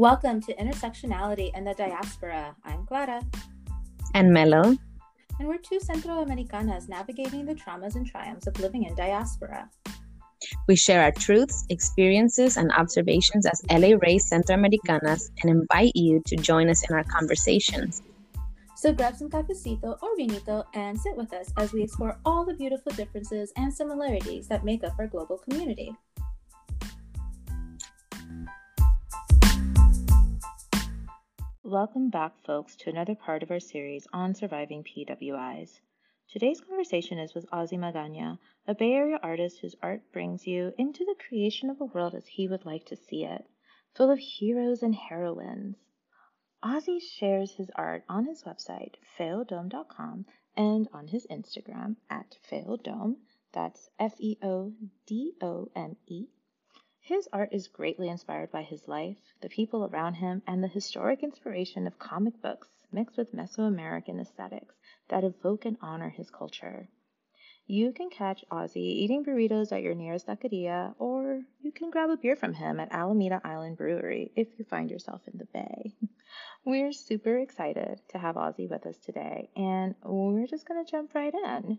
Welcome to Intersectionality and the Diaspora. I'm Clara. And Melo. And we're two Centro Americanas navigating the traumas and triumphs of living in diaspora. We share our truths, experiences, and observations as LA raised Centroamericanas and invite you to join us in our conversations. So grab some cafecito or vinito and sit with us as we explore all the beautiful differences and similarities that make up our global community. Welcome back, folks, to another part of our series on surviving PWIs. Today's conversation is with Ozzy Magana, a Bay Area artist whose art brings you into the creation of a world as he would like to see it, full of heroes and heroines. Ozzy shares his art on his website, feodome.com, and on his Instagram at feodome. That's F E O D O M E his art is greatly inspired by his life, the people around him, and the historic inspiration of comic books mixed with Mesoamerican aesthetics that evoke and honor his culture. You can catch Ozzy eating burritos at your nearest taqueria, or you can grab a beer from him at Alameda Island Brewery if you find yourself in the Bay. We're super excited to have Ozzy with us today, and we're just going to jump right in.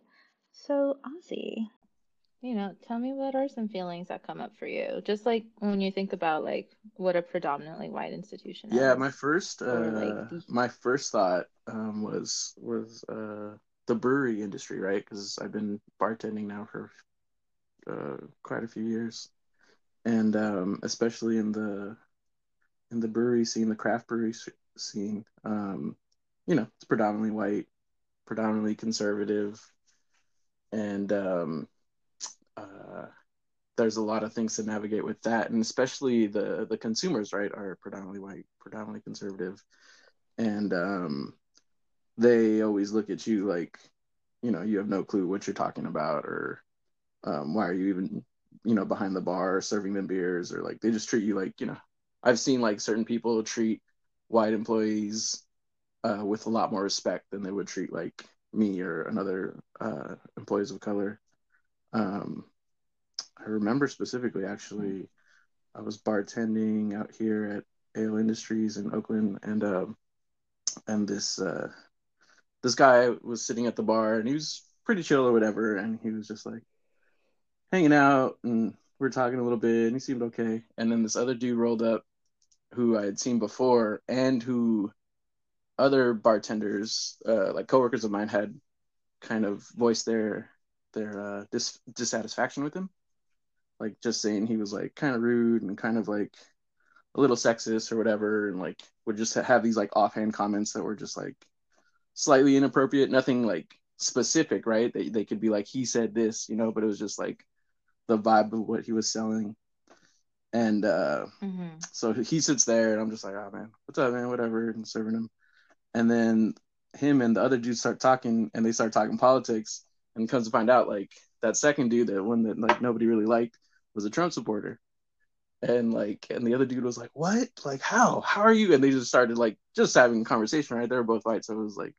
So, Ozzy, you know, tell me what are some feelings that come up for you? Just like when you think about like what a predominantly white institution yeah, is. my first uh, like my first thought um, was was uh, the brewery industry, right? Because I've been bartending now for uh, quite a few years, and um, especially in the in the brewery scene, the craft brewery scene, um, you know, it's predominantly white, predominantly conservative, and um, there's a lot of things to navigate with that, and especially the the consumers, right, are predominantly white, predominantly conservative, and um, they always look at you like, you know, you have no clue what you're talking about, or um, why are you even, you know, behind the bar serving them beers, or like they just treat you like, you know, I've seen like certain people treat white employees uh, with a lot more respect than they would treat like me or another uh, employees of color. Um, I remember specifically, actually, I was bartending out here at Ale Industries in Oakland, and um, and this uh, this guy was sitting at the bar, and he was pretty chill or whatever, and he was just like hanging out, and we are talking a little bit, and he seemed okay. And then this other dude rolled up, who I had seen before, and who other bartenders, uh, like coworkers of mine, had kind of voiced their their uh, dis- dissatisfaction with him, like just saying he was like kind of rude and kind of like a little sexist or whatever, and like would just have these like offhand comments that were just like slightly inappropriate, nothing like specific, right? They they could be like he said this, you know, but it was just like the vibe of what he was selling. And uh, mm-hmm. so he sits there, and I'm just like, oh man, what's up, man? Whatever, and serving him. And then him and the other dude start talking, and they start talking politics and comes to find out like that second dude that one that like nobody really liked was a Trump supporter. And like and the other dude was like, What? Like how? How are you? And they just started like just having a conversation, right? They were both white, so it was like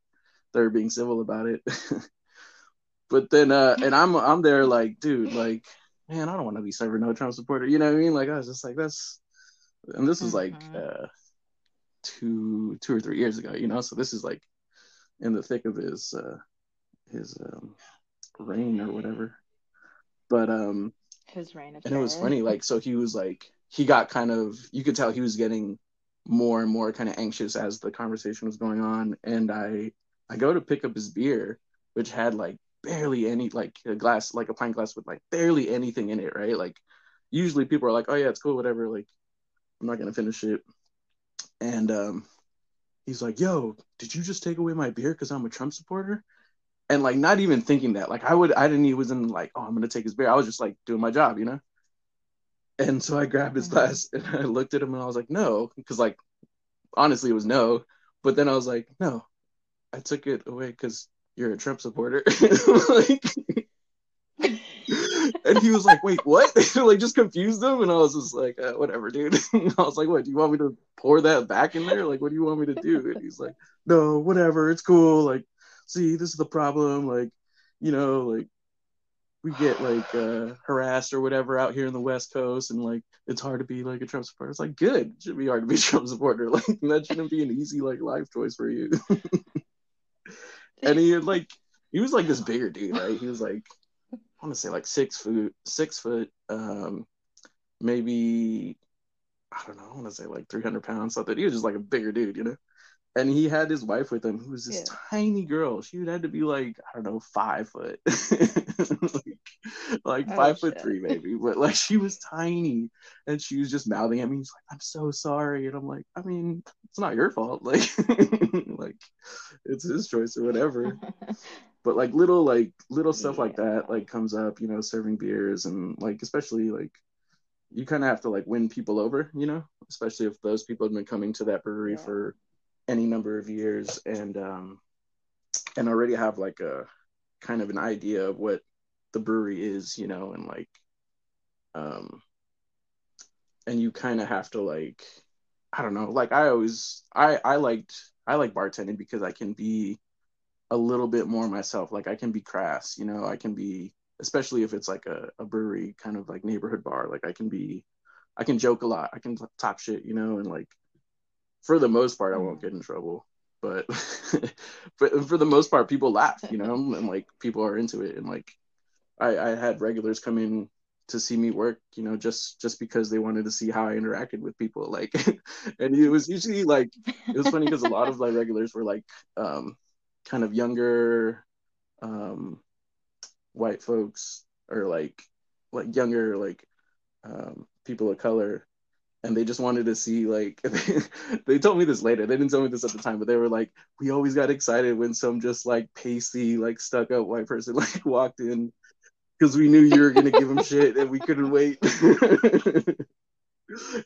they were being civil about it. but then uh and I'm I'm there like, dude, like, man, I don't want to be serving no Trump supporter. You know what I mean? Like I was just like, that's and this was like mm-hmm. uh two two or three years ago, you know. So this is like in the thick of his uh his um reign or whatever. But um his reign of and it was funny, like so he was like he got kind of you could tell he was getting more and more kind of anxious as the conversation was going on. And I I go to pick up his beer, which had like barely any like a glass, like a pint glass with like barely anything in it, right? Like usually people are like, Oh yeah, it's cool, whatever, like I'm not gonna finish it. And um he's like, Yo, did you just take away my beer because I'm a Trump supporter? And like not even thinking that like i would i didn't even wasn't like oh i'm gonna take his beer. I was just like doing my job you know? And so i grabbed his mm-hmm. glass and i looked at him and i was like no because like honestly it was no. But then i was like no i took it away because you're a trump supporter. Like and he was like wait what? Like just confused him and i was just like uh, whatever dude. I was like what do you want me to pour that back in there? Like what do you want me to do? And he's like no whatever it's cool. Like see, this is the problem. Like, you know, like we get like uh, harassed or whatever out here in the West Coast, and like it's hard to be like a Trump supporter. It's like good, it should be hard to be a Trump supporter. Like that shouldn't be an easy like life choice for you. and he had like he was like this bigger dude, right? He was like I want to say like six foot, six foot, um, maybe I don't know, I want to say like three hundred pounds, something. He was just like a bigger dude, you know and he had his wife with him, who was this yeah. tiny girl. She would have to be like I don't know five foot, like, like oh, five shit. foot three maybe, but like she was tiny, and she was just mouthing at me. He's like, "I'm so sorry," and I'm like, "I mean, it's not your fault. Like, like it's his choice or whatever." but like little like little stuff yeah. like that like comes up, you know, serving beers and like especially like you kind of have to like win people over, you know, especially if those people have been coming to that brewery yeah. for any number of years and um and already have like a kind of an idea of what the brewery is, you know, and like um and you kind of have to like I don't know, like I always I I liked I like bartending because I can be a little bit more myself. Like I can be crass, you know, I can be especially if it's like a, a brewery kind of like neighborhood bar, like I can be I can joke a lot. I can talk shit, you know, and like for the most part, I won't get in trouble. But for, for the most part, people laugh, you know, and like people are into it. And like I, I had regulars come in to see me work, you know, just just because they wanted to see how I interacted with people. Like, and it was usually like it was funny because a lot of my regulars were like um, kind of younger um, white folks or like like younger like um, people of color and they just wanted to see like they told me this later. They didn't tell me this at the time but they were like we always got excited when some just like pasty like stuck up white person like walked in because we knew you were gonna give them shit and we couldn't wait.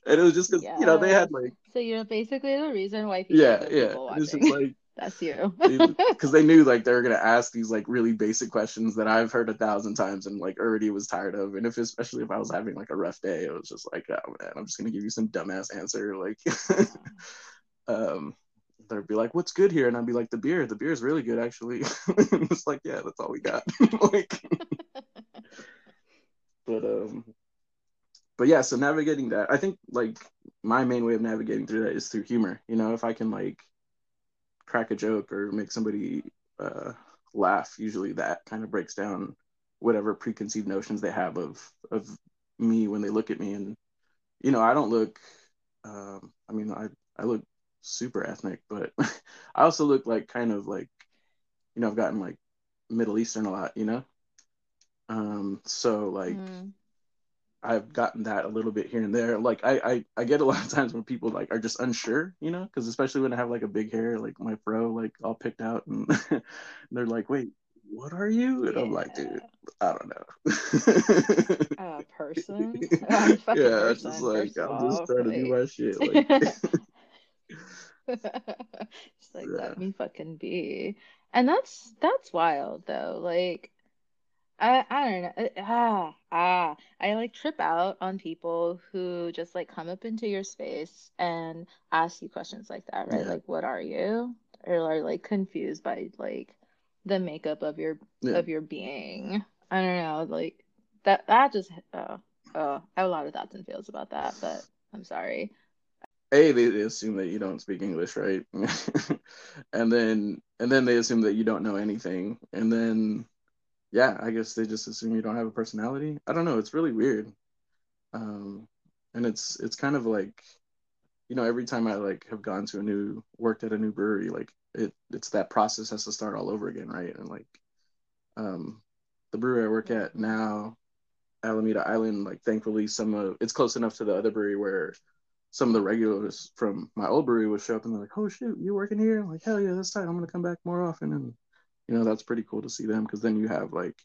And it was just because yeah. you know they had like so you're basically the reason why people yeah yeah. it's just like that's you. Because they knew like they were gonna ask these like really basic questions that I've heard a thousand times and like already was tired of. And if especially if I was having like a rough day, it was just like, oh man, I'm just gonna give you some dumbass answer. Like um they'd be like, What's good here? And I'd be like, The beer. The beer is really good actually. it's like, yeah, that's all we got. like but um but yeah, so navigating that, I think like my main way of navigating through that is through humor. You know, if I can like crack a joke or make somebody uh, laugh, usually that kind of breaks down whatever preconceived notions they have of of me when they look at me. And you know, I don't look. Um, I mean, I I look super ethnic, but I also look like kind of like, you know, I've gotten like Middle Eastern a lot, you know. Um, so like. Mm I've gotten that a little bit here and there. Like I, I, I get a lot of times when people like are just unsure, you know, because especially when I have like a big hair, like my fro, like all picked out, and they're like, "Wait, what are you?" And yeah. I'm like, "Dude, I don't know." a person? yeah, person, it's just like I'm just trying to do my shit. Like, just like yeah. let me fucking be. And that's that's wild though. Like I I don't know. Uh, ah, ah. I like trip out on people who just like come up into your space and ask you questions like that, right? Yeah. Like, what are you? Or are like confused by like the makeup of your yeah. of your being. I don't know, like that that just oh, oh, I have a lot of thoughts and feels about that, but I'm sorry. A, they, they assume that you don't speak English, right? and then and then they assume that you don't know anything. And then yeah, I guess they just assume you don't have a personality. I don't know. It's really weird. Um, and it's it's kind of like, you know, every time I like have gone to a new worked at a new brewery, like it it's that process has to start all over again, right? And like, um, the brewery I work at now, Alameda Island, like thankfully some of it's close enough to the other brewery where some of the regulars from my old brewery would show up and they're like, "Oh shoot, you working here?" I'm like, "Hell yeah, that's tight. I'm gonna come back more often." And you know that's pretty cool to see them because then you have like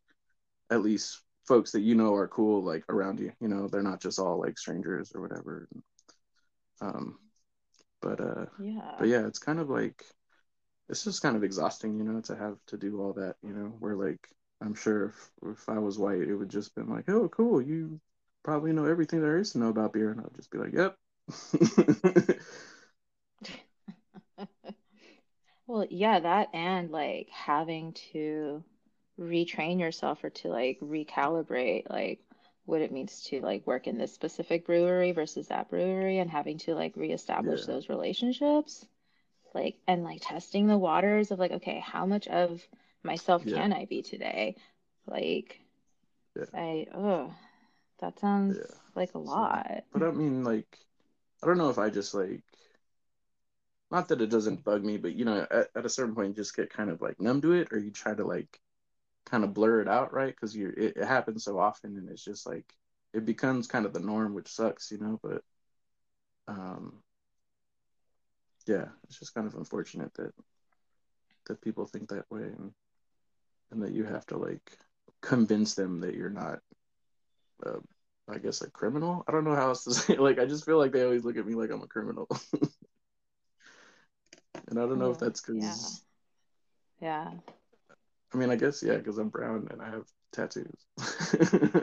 at least folks that you know are cool like around you you know? They're not just all like strangers or whatever. Um but uh yeah. but yeah it's kind of like it's just kind of exhausting you know to have to do all that you know? Where like i'm sure if, if i was white it would just been like oh cool you probably know everything there is to know about beer and i'll just be like yep Well, yeah, that and like having to retrain yourself or to like recalibrate like what it means to like work in this specific brewery versus that brewery and having to like reestablish yeah. those relationships like and like testing the waters of like okay how much of myself yeah. can i be today like yeah. i oh that sounds like a lot but i mean like i don't know if i just like not that it doesn't bug me but you know at, at a certain point you just get kind of like numb to it or you try to like kind of blur it out right because you it, it happens so often and it's just like it becomes kind of the norm which sucks you know but um yeah, it's just kind of unfortunate that that people think that way and and that you have to like convince them that you're not uh, I guess a criminal. I don't know how else to say. It. Like I just feel like they always look at me like I'm a criminal. and I don't know if that's cuz yeah. yeah. I mean, I guess yeah, cuz I'm brown and I have tattoos.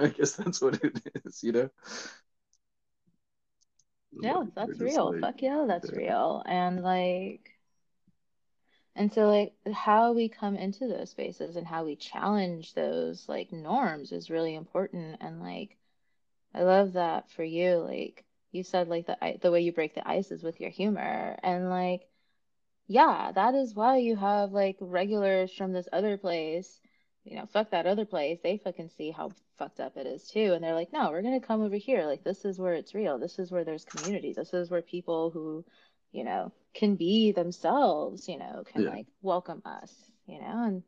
I guess that's what it is, you know yeah that's real like, fuck yeah that's yeah. real and like and so like how we come into those spaces and how we challenge those like norms is really important and like i love that for you like you said like the the way you break the ice is with your humor and like yeah that is why you have like regulars from this other place you know, fuck that other place. They fucking see how fucked up it is too. And they're like, no, we're going to come over here. Like, this is where it's real. This is where there's community. This is where people who, you know, can be themselves, you know, can yeah. like welcome us, you know, and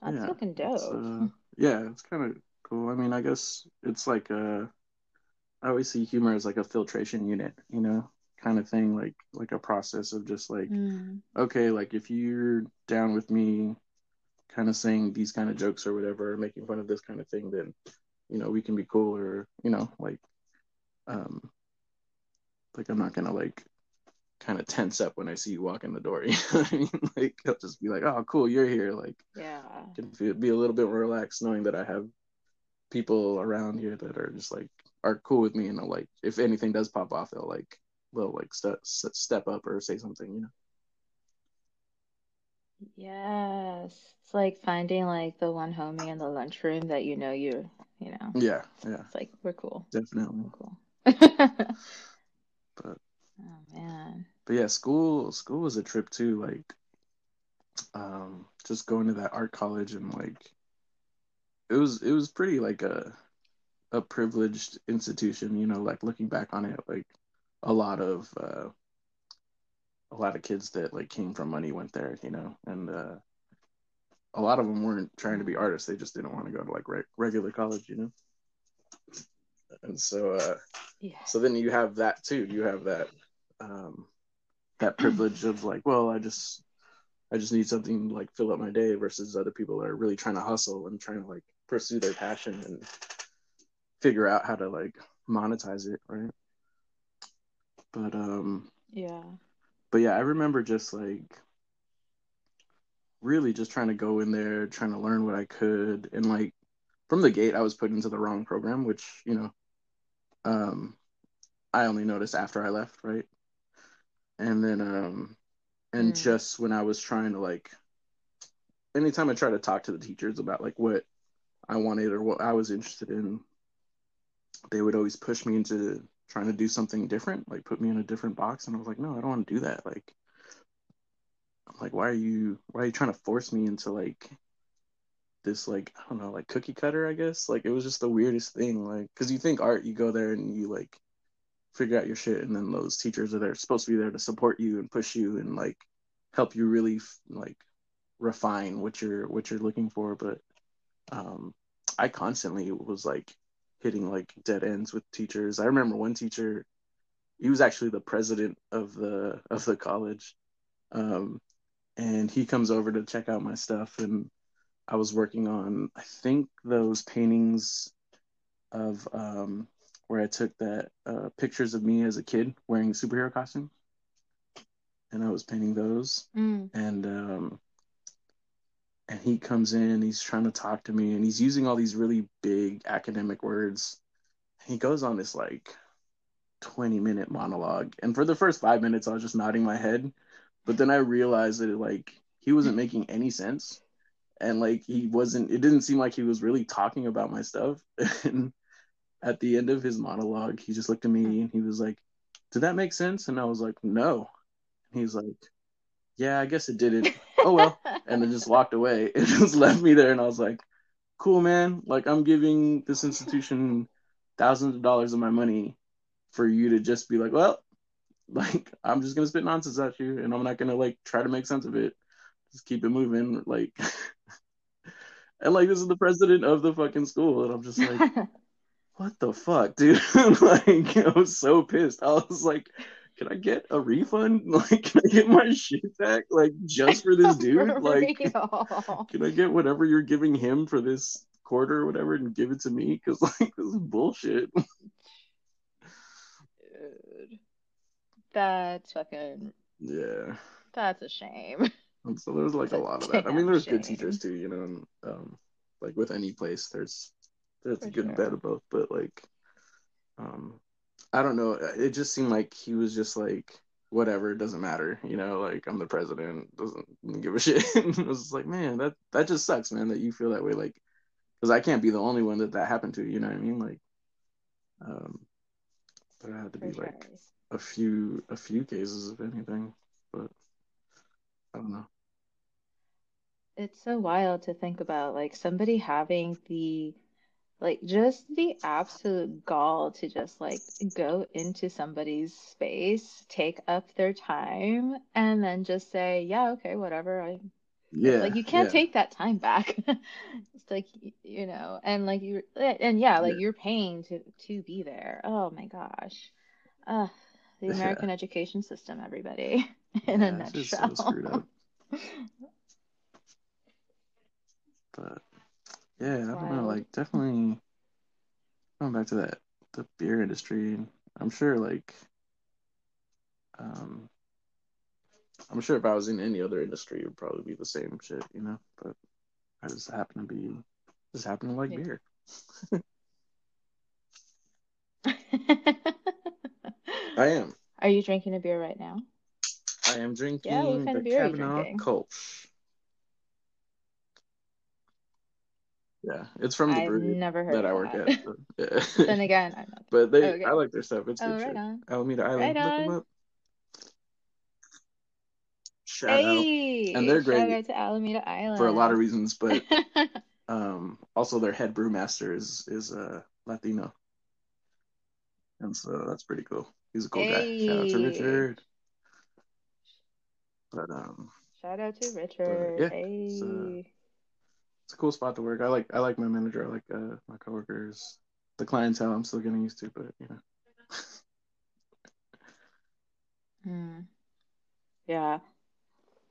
that's yeah, fucking dope. Uh, yeah, it's kind of cool. I mean, I guess it's like a, I always see humor as like a filtration unit, you know, kind of thing, like like a process of just like, mm. okay, like if you're down with me kind of saying these kind of jokes or whatever, or making fun of this kind of thing, then you know we can be cool or you know like um like I'm not gonna like kind of tense up when I see you walk in the door. You know what I mean? Like I'll just be like, oh cool, you're here. Like yeah, can feel, be a little bit more relaxed knowing that I have people around here that are just like are cool with me and like if anything does pop off, they'll like they'll like step step up or say something, you know. Yes. It's like finding like the one homie in the lunchroom that you know you you know. Yeah, yeah. It's like we're cool. Definitely. We're cool. but oh man. But yeah, school school was a trip too, like um just going to that art college and like it was it was pretty like a a privileged institution, you know, like looking back on it, like a lot of uh a lot of kids that like came from money went there, you know, and uh, a lot of them weren't trying to be artists; they just didn't want to go to like re- regular college, you know. And so, uh, yeah. so then you have that too. You have that um, that privilege of like, well, I just I just need something like fill up my day versus other people that are really trying to hustle and trying to like pursue their passion and figure out how to like monetize it, right? But um yeah but yeah, I remember just like really just trying to go in there, trying to learn what I could, and like from the gate, I was put into the wrong program, which you know, um, I only noticed after I left, right? And then, um, and mm. just when I was trying to like, anytime I try to talk to the teachers about like what I wanted or what I was interested in, they would always push me into trying to do something different, like put me in a different box. And I was like, no, I don't want to do that. Like, I'm like, why are you, why are you trying to force me into like this, like, I don't know, like cookie cutter, I guess. Like, it was just the weirdest thing. Like, cause you think art, you go there and you like figure out your shit. And then those teachers are there supposed to be there to support you and push you and like help you really like refine what you're, what you're looking for. But, um, I constantly was like hitting like dead ends with teachers. I remember one teacher, he was actually the president of the of the college, um, and he comes over to check out my stuff, and I was working on I think those paintings of um, where I took that uh, pictures of me as a kid wearing superhero costume, and I was painting those, mm. and um, and he comes in and he's trying to talk to me and he's using all these really big academic words. He goes on this like 20 minute monologue and for the first five minutes i was just nodding my head but then i realized that it, like he wasn't hmm. making any sense and like he wasn't it didn't seem like he was really talking about my stuff and at the end of his monologue he just looked at me hmm. and he was like did that make sense? And i was like no. And he's like yeah i guess it didn't oh well and then just walked away and just left me there and i was like cool man like i'm giving this institution thousands of dollars of my money for you to just be like well like i'm just gonna spit nonsense at you and i'm not gonna like try to make sense of it just keep it moving like and like this is the president of the fucking school, and I'm just like, what the fuck, dude? like I was so pissed. I was like, can I get a refund? Like, can I get my shit back? Like just for this dude? Like, can I get whatever you're giving him for this quarter or whatever and give it to me? Because like this is bullshit. Dude, that's fucking yeah. That's a shame. And so there's like a lot of that. I mean, there's shame. good teachers too, you know, and um, like with any place, there's there's For good sure. and bad of both. But like, um, I don't know. It just seemed like he was just like, whatever, it doesn't matter, you know. Like I'm the president, doesn't give a shit. I was like, man, that that just sucks, man, that you feel that way. Like, because I can't be the only one that that happened to. You know what I mean? Like, um, there had to be like a few a few cases, if anything. But I don't know. It's so wild to think about, like somebody having the, like just the absolute gall to just like go into somebody's space, take up their time, and then just say, yeah, okay, whatever. I, yeah, like you can't yeah. take that time back. it's like you know, and like you, and yeah, like yeah. you're paying to to be there. Oh my gosh, uh, the American yeah. education system, everybody, in a nutshell. So But yeah, I don't know. Like definitely going back to that the beer industry. I'm sure like um I'm sure if I was in any other industry, it would probably be the same shit, you know. But I just happen to be just happen to like yeah. beer. I am. Are you drinking a beer right now? I am drinking yeah, what kind the of beer Kavanaugh Kolsch. Yeah, it's from the I've brewery never heard that I work that. at. So, yeah. then again, I'm not. But they, okay. I like their stuff. It's oh, good. Right on. Alameda Island, right look them up. Shout hey, out, and they're great. Shout out to Alameda Island for a lot of reasons, but um, also their head brewmaster is is uh, Latino, and so that's pretty cool. He's a cool hey. guy. Shout out to Richard. But um, shout out to Richard. yeah, hey. So, it's a cool spot to work. I like I like my manager. I like uh, my coworkers. The clientele I'm still getting used to, but you know. hmm. Yeah.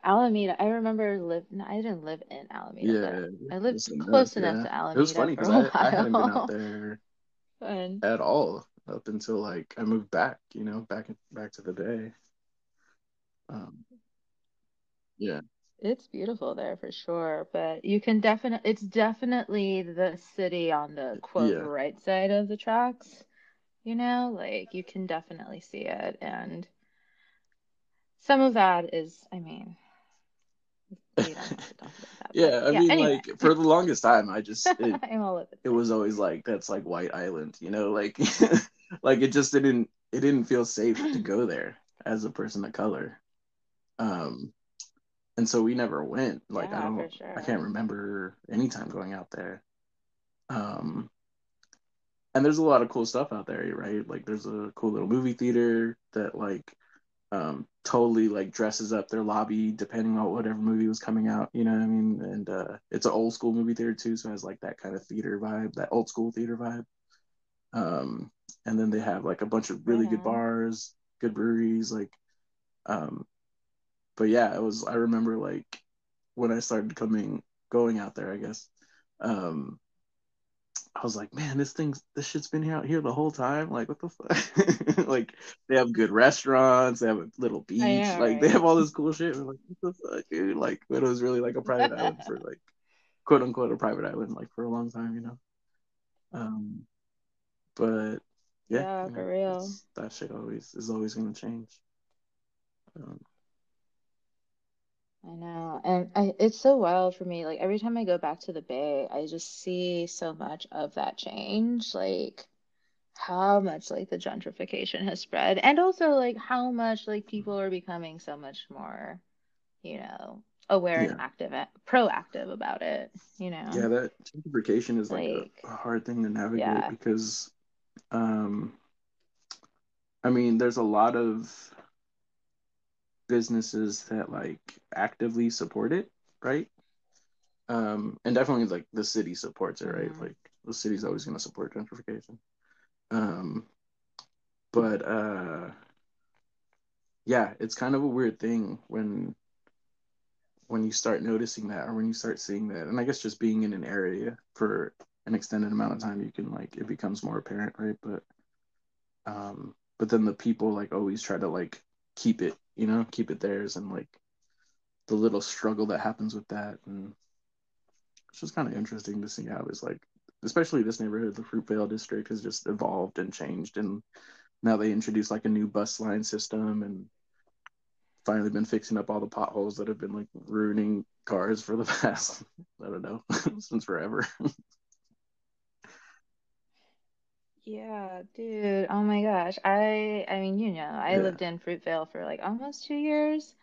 Alameda. I remember live. No, I didn't live in Alameda. Yeah, I lived close enough, enough yeah. to Alameda. It was funny because I, I, hadn't been out there Fun. at all up until like I moved back. You know, back back to the day. Um, yeah. It's beautiful there for sure, but you can definitely it's definitely the city on the quote yeah. right side of the tracks. You know, like you can definitely see it and some of that is I mean yeah, I yeah, mean, anyway. like for the longest time, I just it, it was always like that's like White Island, you know, like like it just didn't it didn't feel safe to go there as a person of color. Um, and so we never went. Like yeah, I don't, sure. I can't remember any time going out there. Um, and there's a lot of cool stuff out there, right? Like there's a cool little movie theater that like um totally like dresses up their lobby depending on whatever movie was coming out. You know what I mean? And uh, it's an old school movie theater too, so it has like that kind of theater vibe, that old school theater vibe. Um, and then they have like a bunch of really yeah. good bars, good breweries, like um but yeah, it was. I remember like when I started coming, going out there. I guess um, I was like, man, this thing's this shit's been here out here the whole time. Like, what the fuck? like, they have good restaurants. They have a little beach. Know, like, right? they have all this cool shit. We're like, what the fuck, dude? Like, but it was really like a private island for like, quote unquote, a private island, like for a long time, you know. Um, but yeah, yeah you know, for real, that shit always is always gonna change. Um, I know. And I, it's so wild for me. Like every time I go back to the Bay, I just see so much of that change. Like how much like the gentrification has spread and also like how much like people are becoming so much more, you know, aware Yeah. and active proactive about it, you know. Yeah, that gentrification is like, Like, a, a hard thing to navigate yeah. because, um, I mean, there's a lot of businesses that like actively support it, right? Um, and definitely like the city supports it, right? Mhm. Like the city's always going to support gentrification. Um, but uh, yeah, it's kind of a weird thing when when you start noticing that or when you start seeing that. And I guess just being in an area for an extended amount of time, you can like it becomes more apparent, right? But um, but then the people like always try to like keep it, you know, keep it theirs and like the little struggle that happens with that. And it's just kind of interesting to see how it's like especially this neighborhood the fruitvale district has just evolved and changed. And now they introduce like a new bus line system and finally been fixing up all the potholes that have been like ruining cars for the past i don't know since forever Yeah, dude. Oh my gosh. I I mean, you know, I yeah lived in Fruitvale for like almost two years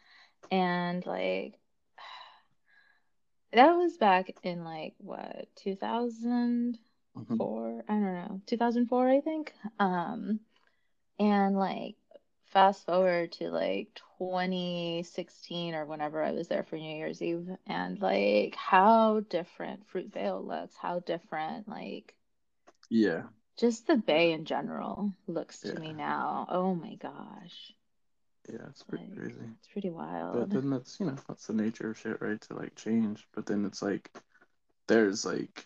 and like that was back in like what, 2004? hmm I don't know. 2004, I think. Um, and like fast forward to like 2016 or whenever I was there for New Year's Eve and like how different Fruitvale looks, how different like yeah just the bay in general looks to me now. Oh my gosh. yeah it's pretty Like crazy it's pretty wild. but then that's you know that's the nature of shit right to like change but then it's like there's like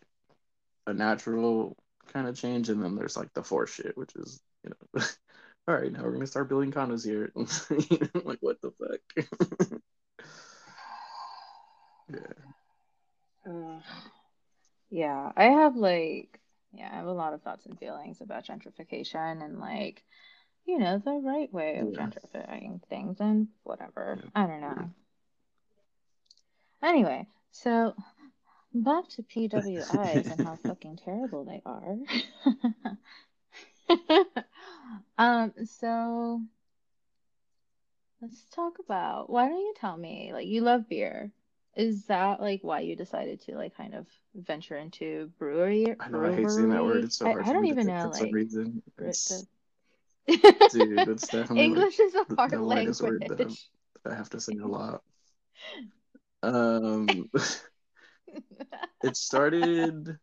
a natural kind of change, and then there's like the force shit, which is you know, all right, now we're gonna start building condos here. like what the fuck? yeah. Ugh. Yeah, I have like yeah, I have a lot of thoughts and feelings about gentrification and like you know, the right way of Yeah. gentrifying things and whatever. Yeah. I don't know. Anyway, so back to PWIs and how fucking terrible they are. Um, so let's talk about why don't you tell me, like you love beer. Is that like why you decided to like kind of venture into brewery I know I hate saying that word. It's so I, hard I don't even know some like reason. It's the dude, it's definitely like English is a the, hard the word that, language. that I have to say a lot. Um, it started.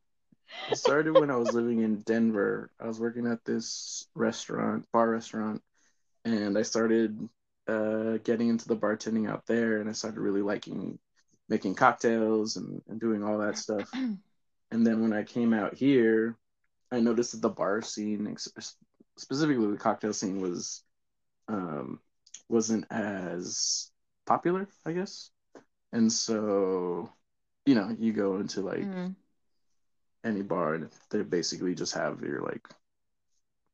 It started when I was living in Denver. I was working at this restaurant, bar restaurant, and I started uh, getting into the bartending out there, and I started really liking making cocktails and, and doing all that stuff. And then when I came out here, I noticed that the bar scene, specifically the cocktail scene, was um, wasn't as popular, I guess. And so, you know, you go into like Mm. any bar, and they basically just have your like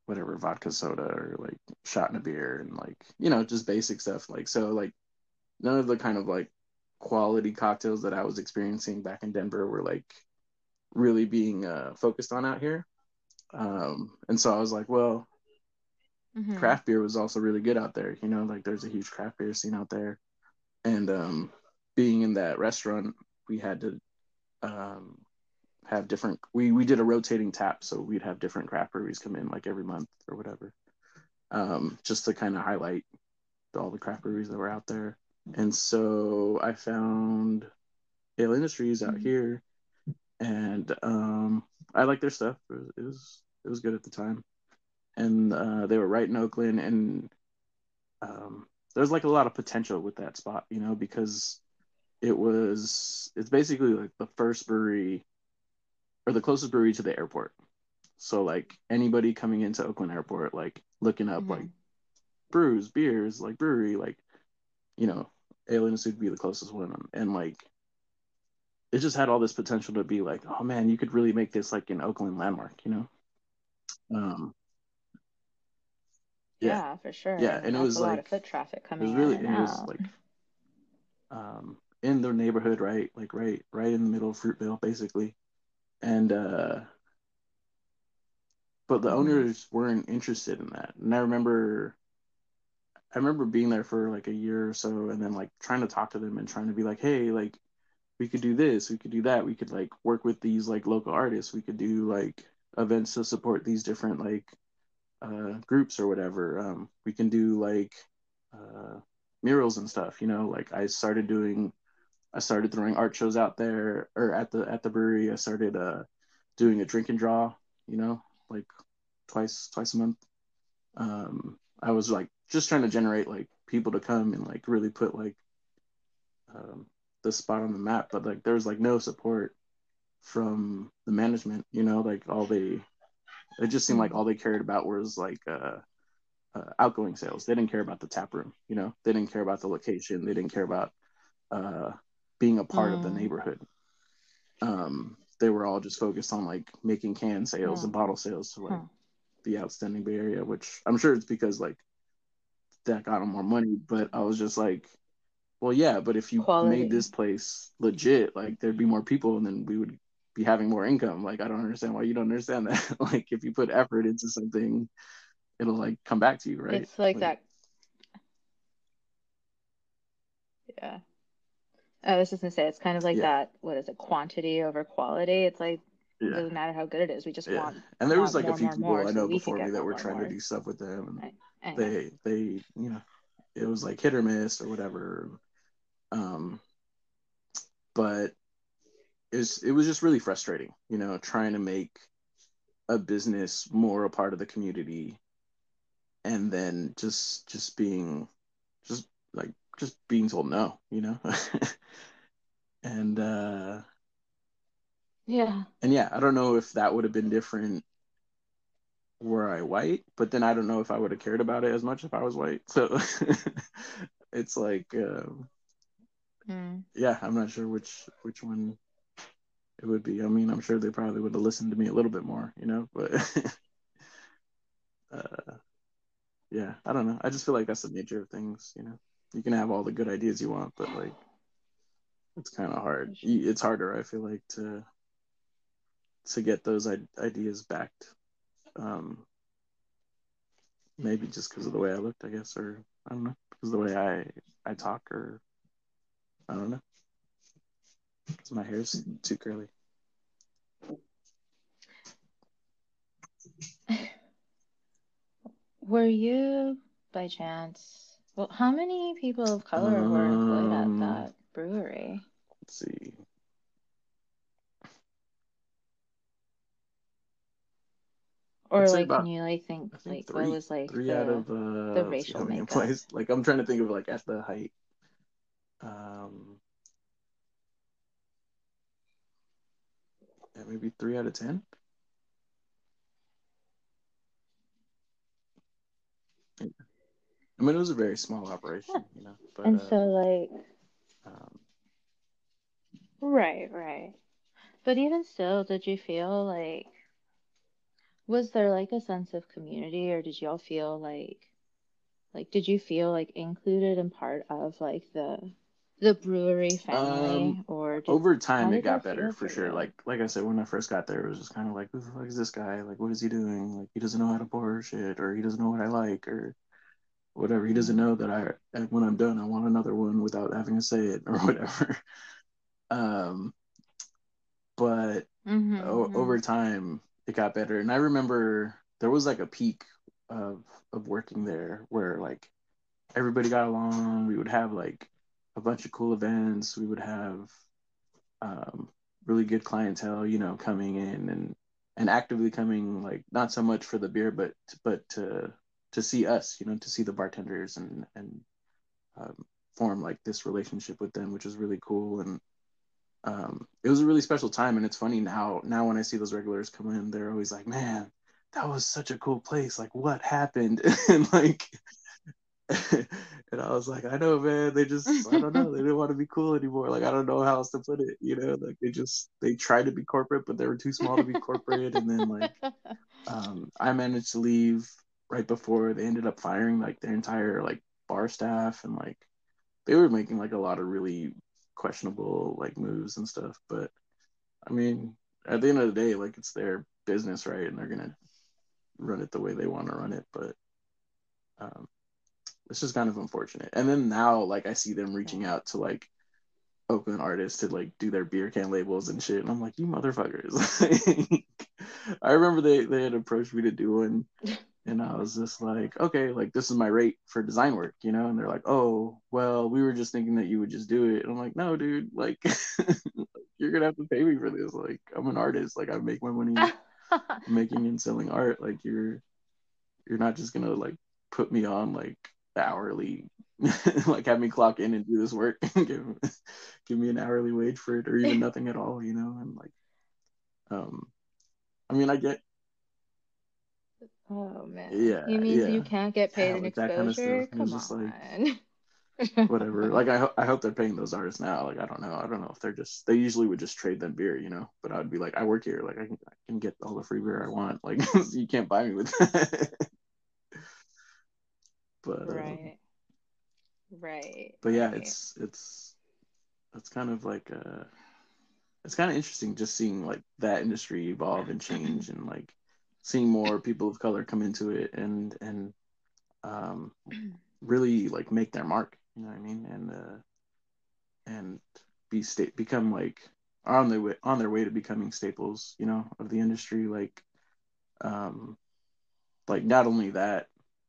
whatever vodka soda or like shot in a beer and like you know just basic stuff like so like none of the kind of like quality cocktails that I was experiencing back in Denver were like really being uh, focused on out here. Um, and so I was like, well, Mhm. craft beer was also really good out there. You know, like there's a huge craft beer scene out there. And um, being in that restaurant, we had to um, have different. We we did a rotating tap, so we'd have different craft breweries come in like every month or whatever, um, just to kind of highlight all the craft breweries that were out there. And so I found Ale Industries out Mhm. here, and um, I like their stuff. It was, it was it was good at the time, and uh, they were right in Oakland, and um, there's like a lot of potential with that spot, you know, because it was it's basically like the first brewery or the closest brewery to the airport. So like anybody coming into Oakland Airport, like looking up Mhm. like brews, beers, like brewery, like you know, Industries would be the closest one, and like it just had all this potential to be like, oh man, you could really make this like an Oakland landmark, you know? Um, yeah, Yeah, for sure. yeah, and it that's was a lot of foot traffic it was coming in really it was like um in the neighborhood, right? Like right right in the middle of Fruitvale, basically. And uh but the mm-hmm. owners weren't interested in that. And I remember I remember being there for like a year or so and then like trying to talk to them and trying to be like, hey, like we could do this, we could do that, we could like work with these like local artists, we could do like events to support these different like uh, groups or whatever. Um, we can do like uh, murals and stuff. You know, like I started doing, I started throwing art shows out there or at the at the brewery. I started uh, doing a drink and draw. You know, like twice twice a month. Um, I was like just trying to generate like people to come and like really put like um, the spot on the map, but like there was like no support from the management. You know, like all they it just seemed like all they cared about was like uh, uh, outgoing sales. They didn't care about the tap room. You know, they didn't care about the location. They didn't care about uh, being a part mm. of the mm. neighborhood. Um, they were all just focused on like making can sales and bottle sales to like the outstanding Bay Area, which I'm sure it's because like that got them more money. But I was just like, well, yeah, but if you Quality. made this place legit, like there'd be more people, and then we would be having more income. Like I don't understand why you don't understand that. like if you put effort into something, it'll like come back to you, right? It's like, like that. Yeah. I was just gonna say it's kind of like yeah. that. What is it? Quantity over quality. It's like yeah. it doesn't matter how good it is. We just yeah. want. And there was like a few people I know so before me that were trying more. to do stuff with them, and they they you know it was like hit or miss or whatever. Um, but is it was just really frustrating, you know, trying to make a business more a part of the community and then just just being just like just being told no, you know. and uh yeah. And yeah, I don't know if that would have been different were I white, but then I don't know if I would have cared about it as much if I was white. So it's like um, mm. yeah, I'm not sure which which one it would be. I mean, I'm sure they probably would have listened to me a little bit more, you know, but uh, yeah, I don't know. I just feel like that's the nature of things, you know. You can have all the good ideas you want, but like it's kind of hard. It's harder, I feel like, to to get those ideas backed. Um, maybe just because of the way I looked, I guess, or I don't know, because the way I I talk, or I don't know. Because my hair's too curly. Were you, by chance, well, how many people of color um, were employed at um, that brewery? Let's see. Or like, about, can you like think, think like three, what was like three the, out of uh, the racial makeup? Like I'm trying to think of like at the height. Um, yeah, maybe three out of ten. I mean, it was a very small operation, yeah. you know. But, and uh, so, like, um, right, right. But even still, did you feel like was there like a sense of community, or did y'all feel like, like, did you feel like included and part of like the the brewery family? Um, or did, over time it got better for sure. like like i said when i first got there it was just kind of like who the fuck is this guy? Like what is he doing? Like he doesn't know how to pour shit or he doesn't know what i like or whatever. He doesn't know that i when i'm done i want another one without having to say it or whatever. Um but mm-hmm, o- mm-hmm. over time it got better and i remember there was like a peak of of working there where like everybody got along we would have like a bunch of cool events. We would have um, really good clientele, you know, coming in and and actively coming, like not so much for the beer, but but to to see us, you know, to see the bartenders and and um, form like this relationship with them, which was really cool. And um, it was a really special time. And it's funny now. Now when I see those regulars come in, they're always like, "Man, that was such a cool place. Like, what happened?" and like and I was like, I know, man. They just, I don't know. They didn't want to be cool anymore. Like, I don't know how else to put it. You know, like they just, they tried to be corporate, but they were too small to be corporate. and then like, um, I managed to leave right before they ended up firing like their entire like bar staff and like they were making like a lot of really questionable like moves and stuff. But I mean, at the end of the day, like it's their business, right? And they're gonna run it the way they want to run it. But um, it's just kind of unfortunate. And then now, like I see them reaching out to like Oakland artists to like do their beer can labels and shit, and I'm like, you motherfuckers. I remember they they had approached me to do one, and I was just like, okay, like this is my rate for design work, you know? And they're like, oh, well, we were just thinking that you would just do it. And I'm like, no, dude, like you're gonna have to pay me for this. Like I'm an artist, like I make my money making and selling art. Like you're you're not just gonna like put me on like hourly like have me clock in and do this work and give give me an hourly wage for it or even nothing at all, you know, and like um I mean I get Oh man. Yeah. You mean yeah. you can't get paid yeah, in like exposure? Kind of Come on. Like, whatever. Like I, ho- I hope they're paying those artists now. Like I don't know. I don't know if they're just. They usually would just trade them beer, you know. But I'd be like, I work here. Like I can, I can get all the free beer I want. Like you can't buy me with that. but right, um, right. But yeah, right. it's it's it's kind of like uh, it's kind of interesting just seeing like that industry evolve and change and like seeing more people of color come into it and and um, really like make their mark. You know what I mean? And uh, and be state become like on their way on their way to becoming staples. You know, of the industry. Like, um, like not only that,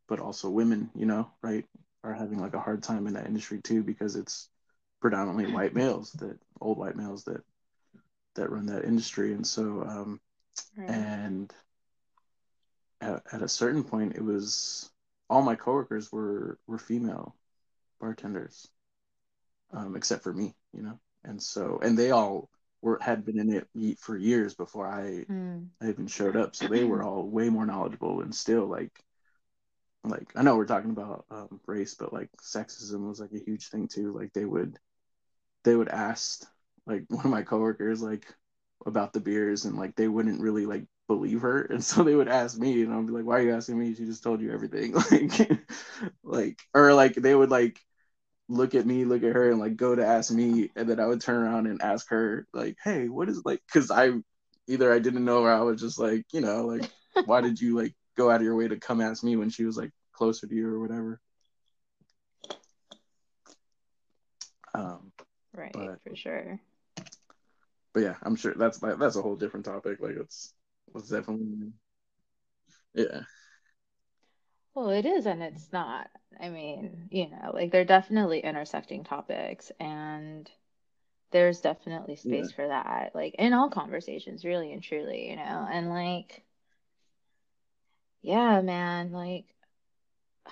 but also women. You know, right? Are having like a hard time in that industry too because it's predominantly white males that old white males that that run that industry and so um right. and at, at a certain point it was all my coworkers were were female bartenders um, except for me you know? And so and they all were had been in it for years before i mm. i even showed up. So they were all way more knowledgeable and still like like i know we're talking about um, race but like sexism was like a huge thing too. Like they would they would ask like one of my coworkers like about the beers and like they wouldn't really like believe her and so they would ask me and i'd be like why are you asking me? She just told you everything. Like like or like they would like look at me look at her and like go to ask me and then i would turn around and ask her like hey what is like because i either i didn't know or i was just like you know like why did you like go out of your way to come ask me when she was like closer to you or whatever? Um right but, for sure. But yeah i'm sure that's that's a whole different topic like it's was definitely yeah. Well it is and it's not. I mean you know like they're definitely intersecting topics and there's definitely space yeah. for that like in all conversations really and truly you know? And like yeah man like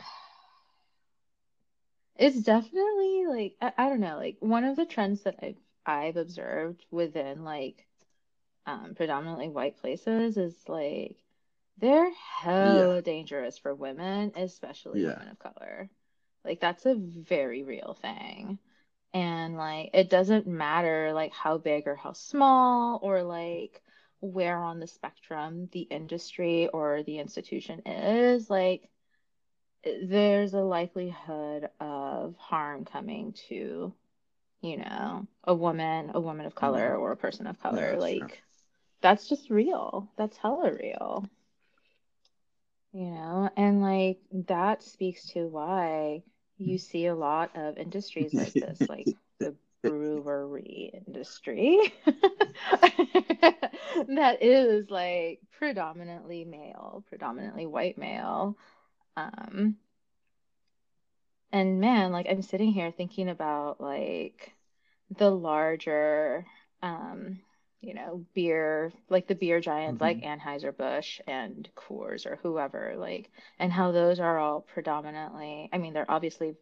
it's definitely like I, I don't know like one of the trends that i've i've observed within like um, predominantly white places is like they're hella yeah. dangerous for women, especially yeah. women of color. Like that's a very real thing. And like it doesn't matter like how big or how small or like where on the spectrum the industry or the institution is, like there's a likelihood of harm coming to, you know, a woman, a woman of color, yeah. or a person of color. like, true that's just real. That's hella real. You know, and like that speaks to why you see a lot of industries like this, like the brewery industry that is like predominantly male, predominantly white male. Um, and man, like I'm sitting here thinking about like the larger um you know, beer, like the beer giants mm-hmm. like Anheuser-Busch and Coors or whoever, like, and how those are all predominantly, I mean, they're obviously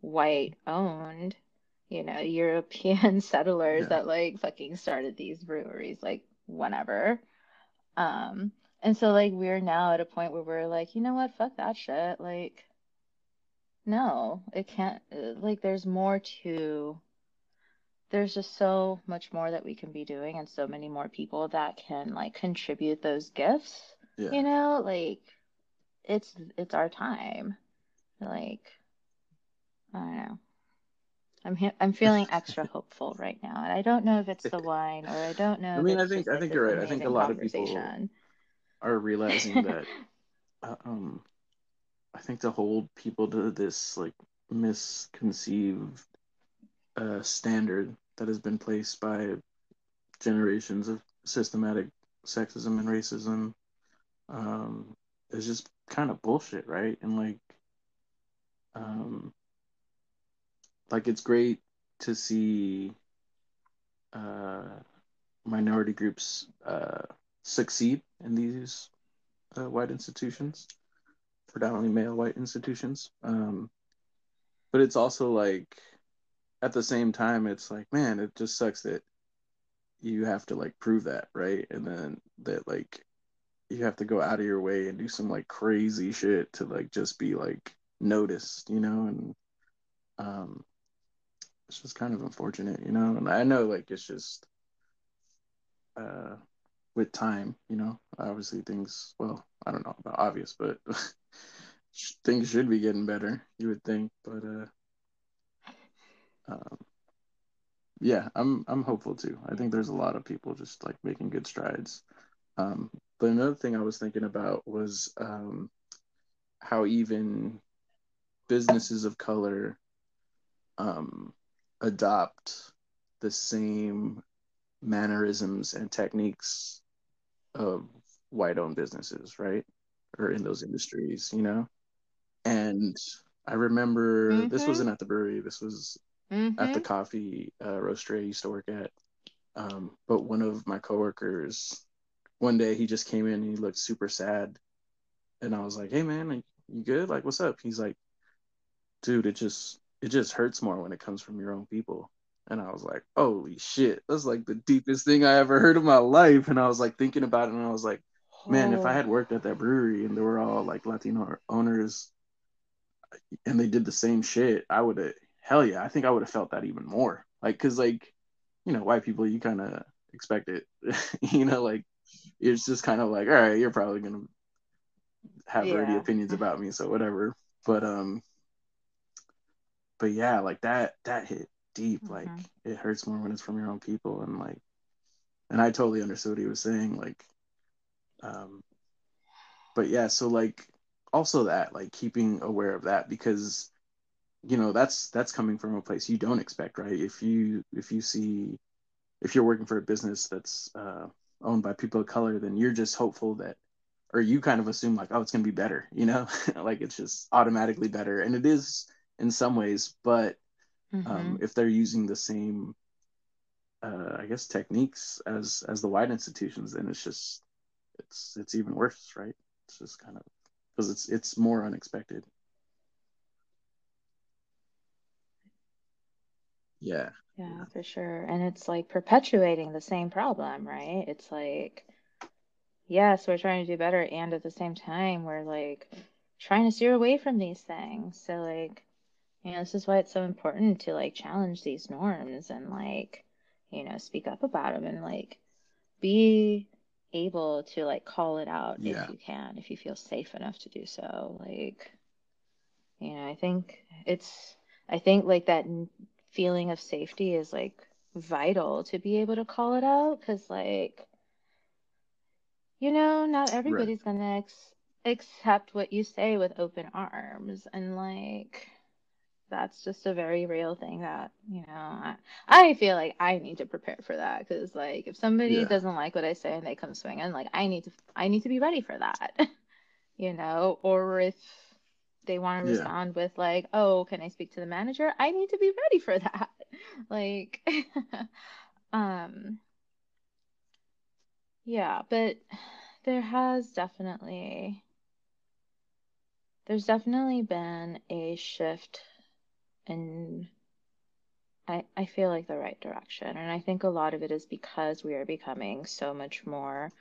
white owned, you know, European settlers yeah. that like fucking started these breweries, like, whenever. Um, and so, like, we're now at a point where we're like, you know what, fuck that shit. Like, no, it can't, like, there's more to there's just so much more that we can be doing and so many more people that can like contribute those gifts yeah. you know like it's it's our time like i don't know I'm I'm feeling extra hopeful right now, and I don't know if it's the wine or I don't know. I mean, I think I think you're right. I think a lot of people are realizing that. Uh, um, I think to hold people to this like misconceived uh, standard that has been placed by generations of systematic sexism and racism um, is just kind of bullshit, right? And like, um, like it's great to see uh, minority groups uh, succeed in these uh, white institutions, predominantly male white institutions. Um, but it's also like, at the same time, it's like, man, it just sucks that you have to like prove that, right? And then that like you have to go out of your way and do some like crazy shit to like just be like noticed, you know, and um it's just kind of unfortunate, you know. And I know like it's just uh with time, you know, obviously things well, I don't know about obvious, but things should be getting better, you would think, but uh um yeah, I'm I'm hopeful too. I think there's a lot of people just like making good strides. Um, but another thing I was thinking about was um, how even businesses of color um, adopt the same mannerisms and techniques of white-owned businesses, right? Or in those industries, you know. And I remember mm-hmm. this wasn't at the brewery. This was mm-hmm. at the coffee uh, roastery I used to work at. Um, but one of my coworkers, one day he just came in and he looked super sad, and I was like, "Hey man, you good? Like, what's up?" He's like, "Dude, it just it just hurts more when it comes from your own people." And I was like, "Holy shit, that's like the deepest thing I ever heard in my life." And I was like thinking about it, and I was like, "Man, if I had worked at that brewery and they were all like Latino owners." and they did the same shit, I would have hell yeah, I think I would have felt that even more. Like, cause like, you know, white people, you kind of expect it, you know, like it's just kind of like, all right, you're probably gonna have yeah. already opinions about me, so whatever. But um, but yeah, like that that hit deep. Mm-hmm. Like it hurts more when it's from your own people, and like, and I totally understood what he was saying. Like, um, but yeah, so like also that like keeping aware of that because you know that's that's coming from a place you don't expect right? If you if you see if you're working for a business that's uh, owned by people of color then you're just hopeful that or you kind of assume like oh it's going to be better you know? Like it's just automatically better. And it is in some ways but um, mm-hmm. um, if they're using the same uh, i guess techniques as as the white institutions then it's just it's it's even worse right? It's just kind of because it's it's more unexpected Yeah. Yeah, for sure. And it's like perpetuating the same problem, right? It's like, yes, we're trying to do better. And at the same time, we're like trying to steer away from these things. So, like, you know, this is why it's so important to like challenge these norms and like, you know, speak up about them and like be able to like call it out yeah. if you can, if you feel safe enough to do so. Like, you know, I think it's, I think like that feeling of safety is like vital to be able to call it out because like you know not everybody's right. gonna ex- accept what you say with open arms and like that's just a very real thing that you know I, I feel like i need to prepare for that because like if somebody yeah. doesn't like what i say and they come swinging like i need to i need to be ready for that you know or if they want to respond with like, "Oh, can I speak to the manager?" I need to be ready for that. like um yeah, but there has definitely there's definitely been a shift in I, I feel like the right direction. And I think a lot of it is because we are becoming so much more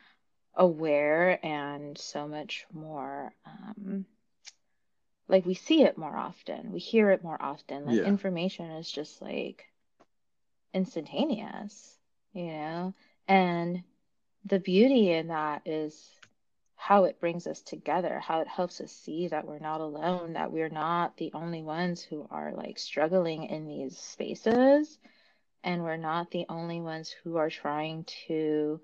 aware and so much more um, like we see it more often. We hear it more often. Like yeah. information is just like instantaneous you know? And the beauty in that is how it brings us together, how it helps us see that we're not alone, that we're not the only ones who are like struggling in these spaces, and we're not the only ones who are trying to,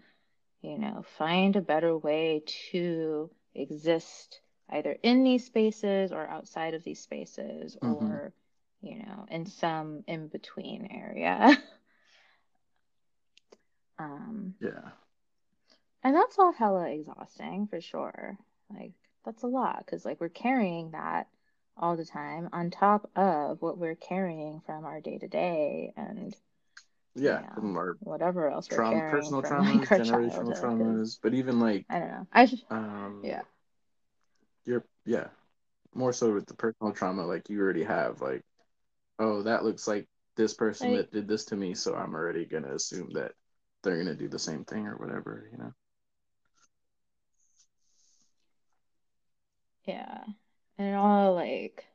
you know, find a better way to exist either in these spaces or outside of these spaces mm-hmm. or, you know, in some in between area. um, yeah and that's all hella exhausting for sure. Like, that's a lot because, like, we're carrying that all the time on top of what we're carrying from our day to day and yeah, you know, our whatever else trauma, personal traumas, like, generational traumas, but even like I don't know. I um, yeah, you're yeah, more so with the personal trauma, like you already have like, oh, that looks like this person that did this to me, so I'm already gonna assume that they're gonna do the same thing or whatever, you know. Yeah. And it all like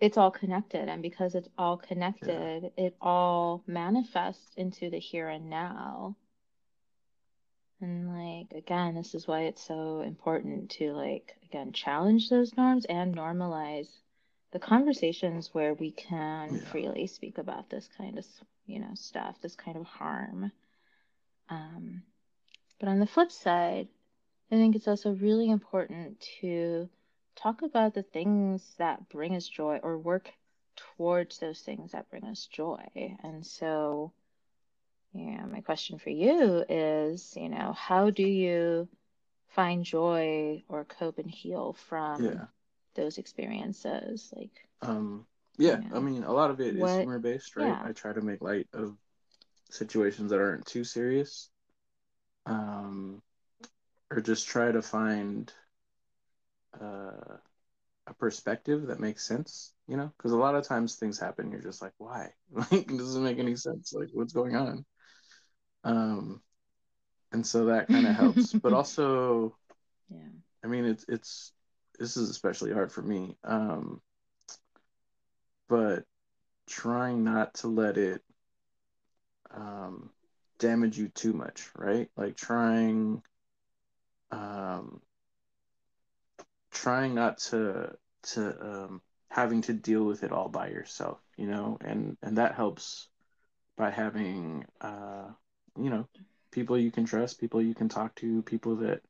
it's all connected and because it's all connected, yeah. it all manifests into the here and now. And like again, this is why it's so important to like again challenge those norms and normalize the conversations where we can yeah. freely speak about this kind of you know stuff, this kind of harm. Um, but on the flip side, I think it's also really important to talk about the things that bring us joy or work towards those things that bring us joy. And so, yeah, my question for you is, you know, how do you find joy or cope and heal from yeah. those experiences? Like, um, yeah, you know, I mean, a lot of it what, is humor based, right? Yeah. I try to make light of situations that aren't too serious. Um, or just try to find uh, a perspective that makes sense you know because a lot of times things happen you're just like why like it doesn't make any sense like what's going on um and so that kind of helps. But also yeah. I mean it's it's this is especially hard for me. Um but trying not to let it um damage you too much right? Like trying um, trying not to to um, having to deal with it all by yourself, you know, and and that helps by having uh, you know people you can trust, people you can talk to, people that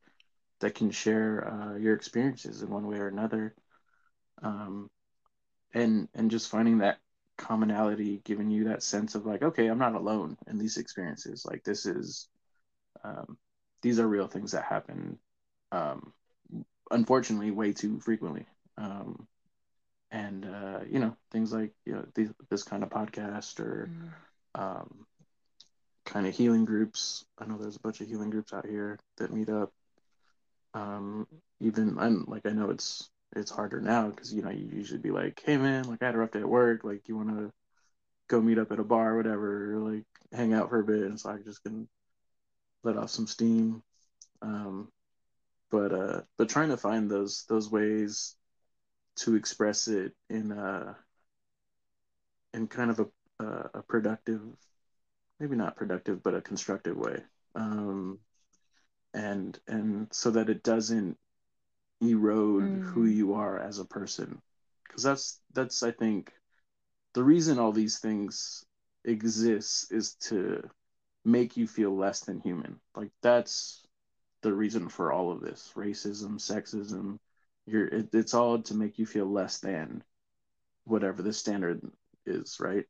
that can share uh, your experiences in one way or another, um, and and just finding that commonality, giving you that sense of like, okay, I'm not alone in these experiences. Like this is um, these are real things that happen um, unfortunately way too frequently um, and uh, you know things like you know these, this kind of podcast or mm. um, kind of healing groups. I know there's a bunch of healing groups out here that meet up. Um, even i'm like i know it's it's harder now because you know you usually be like hey man like i had a rough day at work. Like you want to go meet up at a bar or whatever or like hang out for a bit. And so i just can let off some steam. Um, but uh, but trying to find those those ways to express it in a in kind of a a, a productive, maybe not productive, but a constructive way, um, and and so that it doesn't erode mm. who you are as a person, because that's that's I think the reason all these things exist is to make you feel less than human. Like that's the reason for all of this racism, sexism. You're, it, it's all to make you feel less than whatever the standard is, right?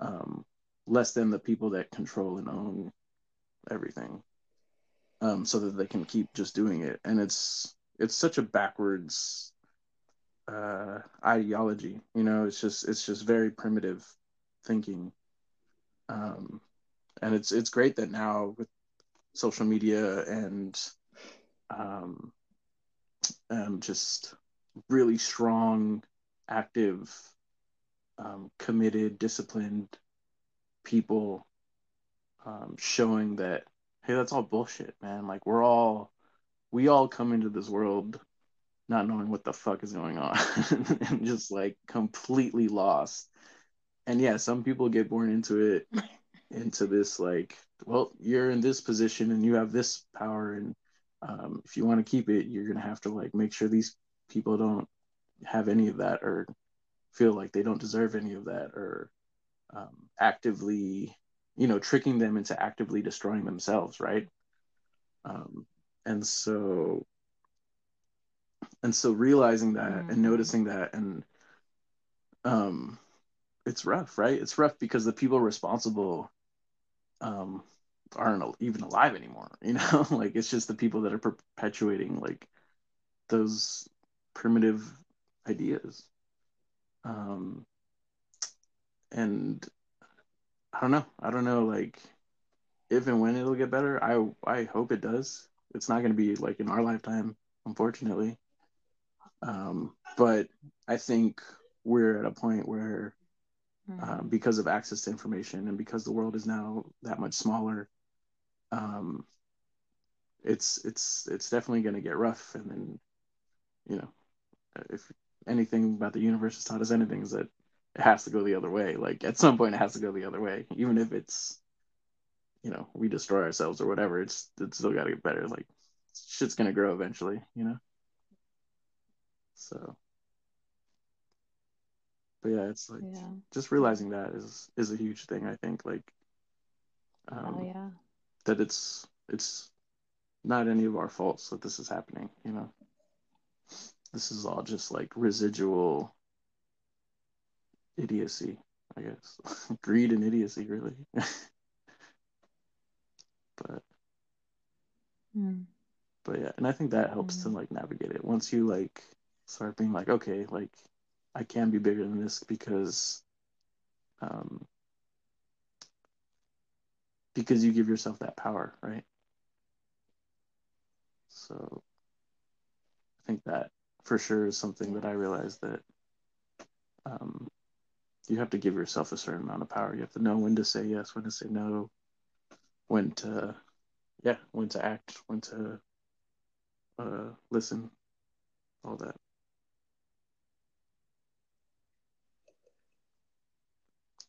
Um, less than the people that control and own everything, um, so that they can keep just doing it. And it's it's such a backwards uh, ideology, you know. It's just it's just very primitive thinking. Um, and it's it's great that now with social media and um, um just really strong, active, um, committed, disciplined people um, showing that hey, that's all bullshit, man. Like we're all we all come into this world not knowing what the fuck is going on and just like completely lost. And yeah, some people get born into it into this like well you're in this position and you have this power and um, if you want to keep it, you're gonna have to like make sure these people don't have any of that or feel like they don't deserve any of that or um, actively, you know, tricking them into actively destroying themselves, right? Um, and so, and so realizing that mm-hmm. and noticing that and um, it's rough, right? It's rough because the people responsible um, aren't even alive anymore. You know, like it's just the people that are perpetuating like those primitive ideas. Um, and I don't know. I don't know like if and when it'll get better. I I hope it does. It's not going to be like in our lifetime, unfortunately. Um, but I think we're at a point where, mm. because of access to information and because the world is now that much smaller, um, it's it's it's definitely going to get rough. And then, you know, if anything about the universe has taught us anything is that has to go the other way. Like at some point, it has to go the other way, even if it's, you know, we destroy ourselves or whatever. It's it's still got to get better. Like shit's gonna grow eventually, you know. So, but yeah, it's like yeah. just realizing that is is a huge thing. I think like, um, oh yeah, that it's it's not any of our faults that this is happening. You know, this is all just like residual idiocy, I guess. Greed and idiocy, really. but, mm. but yeah, and I think that helps mm. to like navigate it. Once you like start being like, okay, like I can be bigger than this because, um, because you give yourself that power, right? So I think that for sure is something that I realized that um, you have to give yourself a certain amount of power. You have to know when to say yes, when to say no, when to, yeah, when to act, when to uh, listen, all that.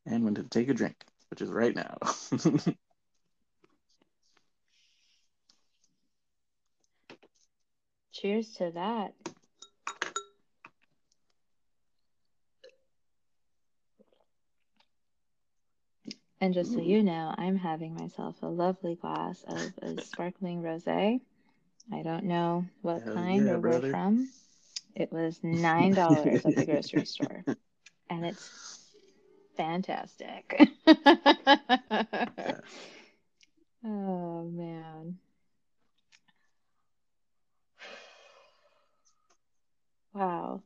And when to take a drink, which is right now. Cheers to that. And just so mm-hmm. you know, I'm having myself a lovely glass of a sparkling rosé. I don't know what Hell kind yeah, or where brother. from. It was nine dollars at the grocery store, and it's fantastic. oh man. Wow.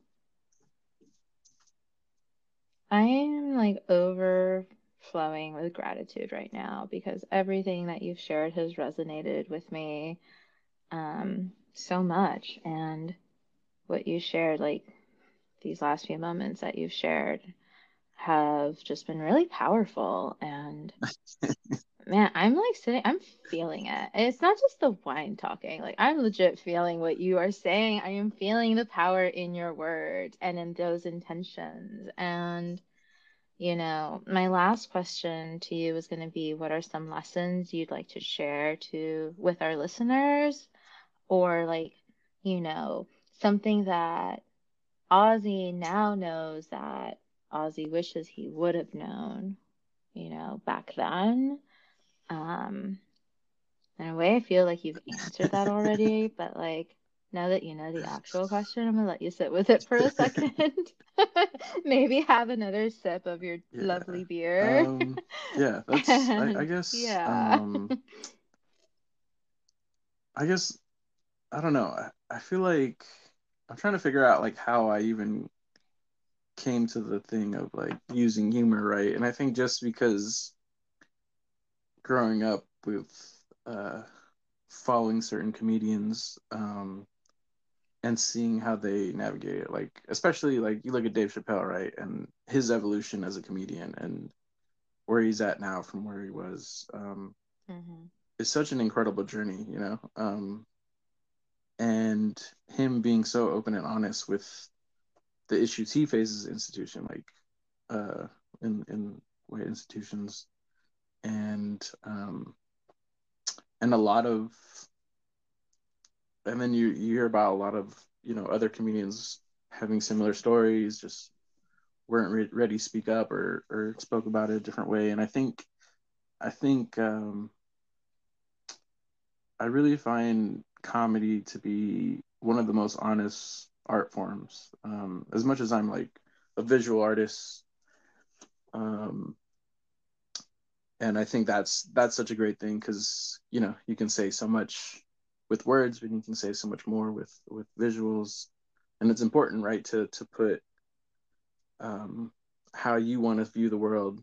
I am like over flowing with gratitude right now because everything that you've shared has resonated with me um, so much. And what you shared, like these last few moments that you've shared, have just been really powerful. And man, I'm like sitting, I'm feeling it. It's not just the wine talking, like, I'm legit feeling what you are saying. I am feeling the power in your words and in those intentions. And you know, my last question to you is going to be what are some lessons you'd like to share to with our listeners or like, you know, something that Ozzy now knows that Ozzy wishes he would have known, you know, back then. Um in a way I feel like you've answered that already, but like now that you know the actual question, I'm gonna let you sit with it for a second. Maybe have another sip of your yeah. lovely beer. Um, yeah, that's. I, I, guess. Yeah. Um, I guess. I don't know. I, I feel like I'm trying to figure out like how I even came to the thing of like using humor, right? And I think just because growing up with uh, following certain comedians, um, and seeing how they navigate it. Like, especially like you look at Dave Chappelle, right, and his evolution as a comedian and where he's at now from where he was. Um, mm-hmm. It's such an incredible journey, you know. Um, and him being so open and honest with the issues he faces institution, like uh, in in white institutions, and um, and a lot of and then you you hear about a lot of you know other comedians having similar stories, just weren't re- ready to speak up or or spoke about it a different way. And I think I think um, I really find comedy to be one of the most honest art forms. Um, as much as I'm like a visual artist, um, and I think that's that's such a great thing because you know you can say so much with words, but you can say so much more with with visuals, and it's important, right, to to put um, how you want to view the world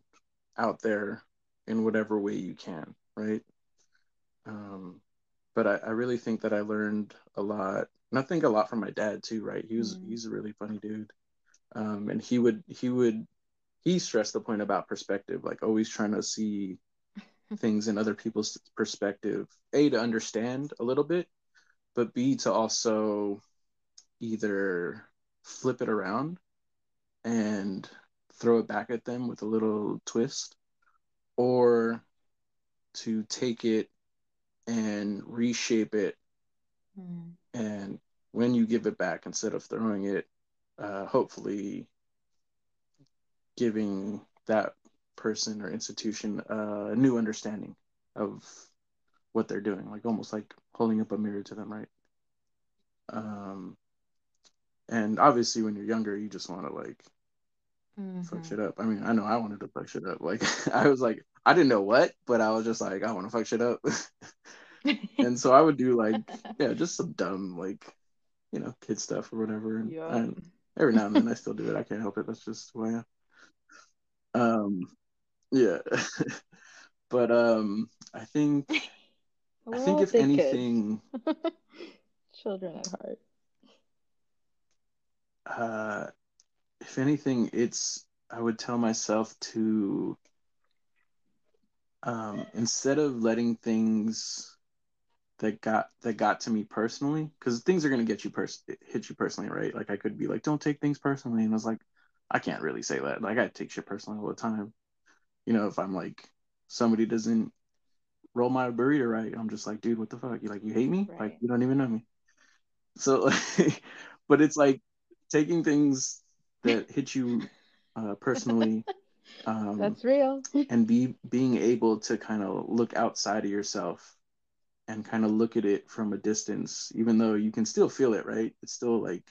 out there in whatever way you can, right? Um, but I, I really think that I learned a lot, and I think a lot from my dad too, right? He was mm. he's a really funny dude, um, and he would he would he stressed the point about perspective, like always trying to see things in other people's perspective. A to understand a little bit, but B to also either flip it around and throw it back at them with a little twist, or to take it and reshape it. Mm. And when you give it back, instead of throwing it, uh, hopefully giving that person or institution a new understanding of what they're doing, like almost like holding up a mirror to them, right? Um, and obviously, when you're younger, you just want to like mm-hmm. fuck shit up. I mean, I know I wanted to fuck shit up. Like, I was like, I didn't know what, but I was just like, I want to fuck shit up. and so I would do like, yeah, just some dumb, like, you know, kid stuff or whatever. And, and every now and then I still do it. I can't help it. That's just who I am. Um, yeah. but um, I think, I think if anything, children at heart. Uh, if anything, it's I would tell myself to um, instead of letting things that got that got to me personally, because things are gonna get you pers- hit you personally, right? Like I could be like, don't take things personally, and I was like, I can't really say that. Like I take shit personally all the time. You know, if I'm like somebody doesn't roll my burrito right, I'm just like, dude, what the fuck? You like you hate me? Right. Like you don't even know me. So, like, but it's like taking things that hit you uh, personally. Um, That's real. and be being able to kind of look outside of yourself and kind of look at it from a distance, even though you can still feel it, right? It's still like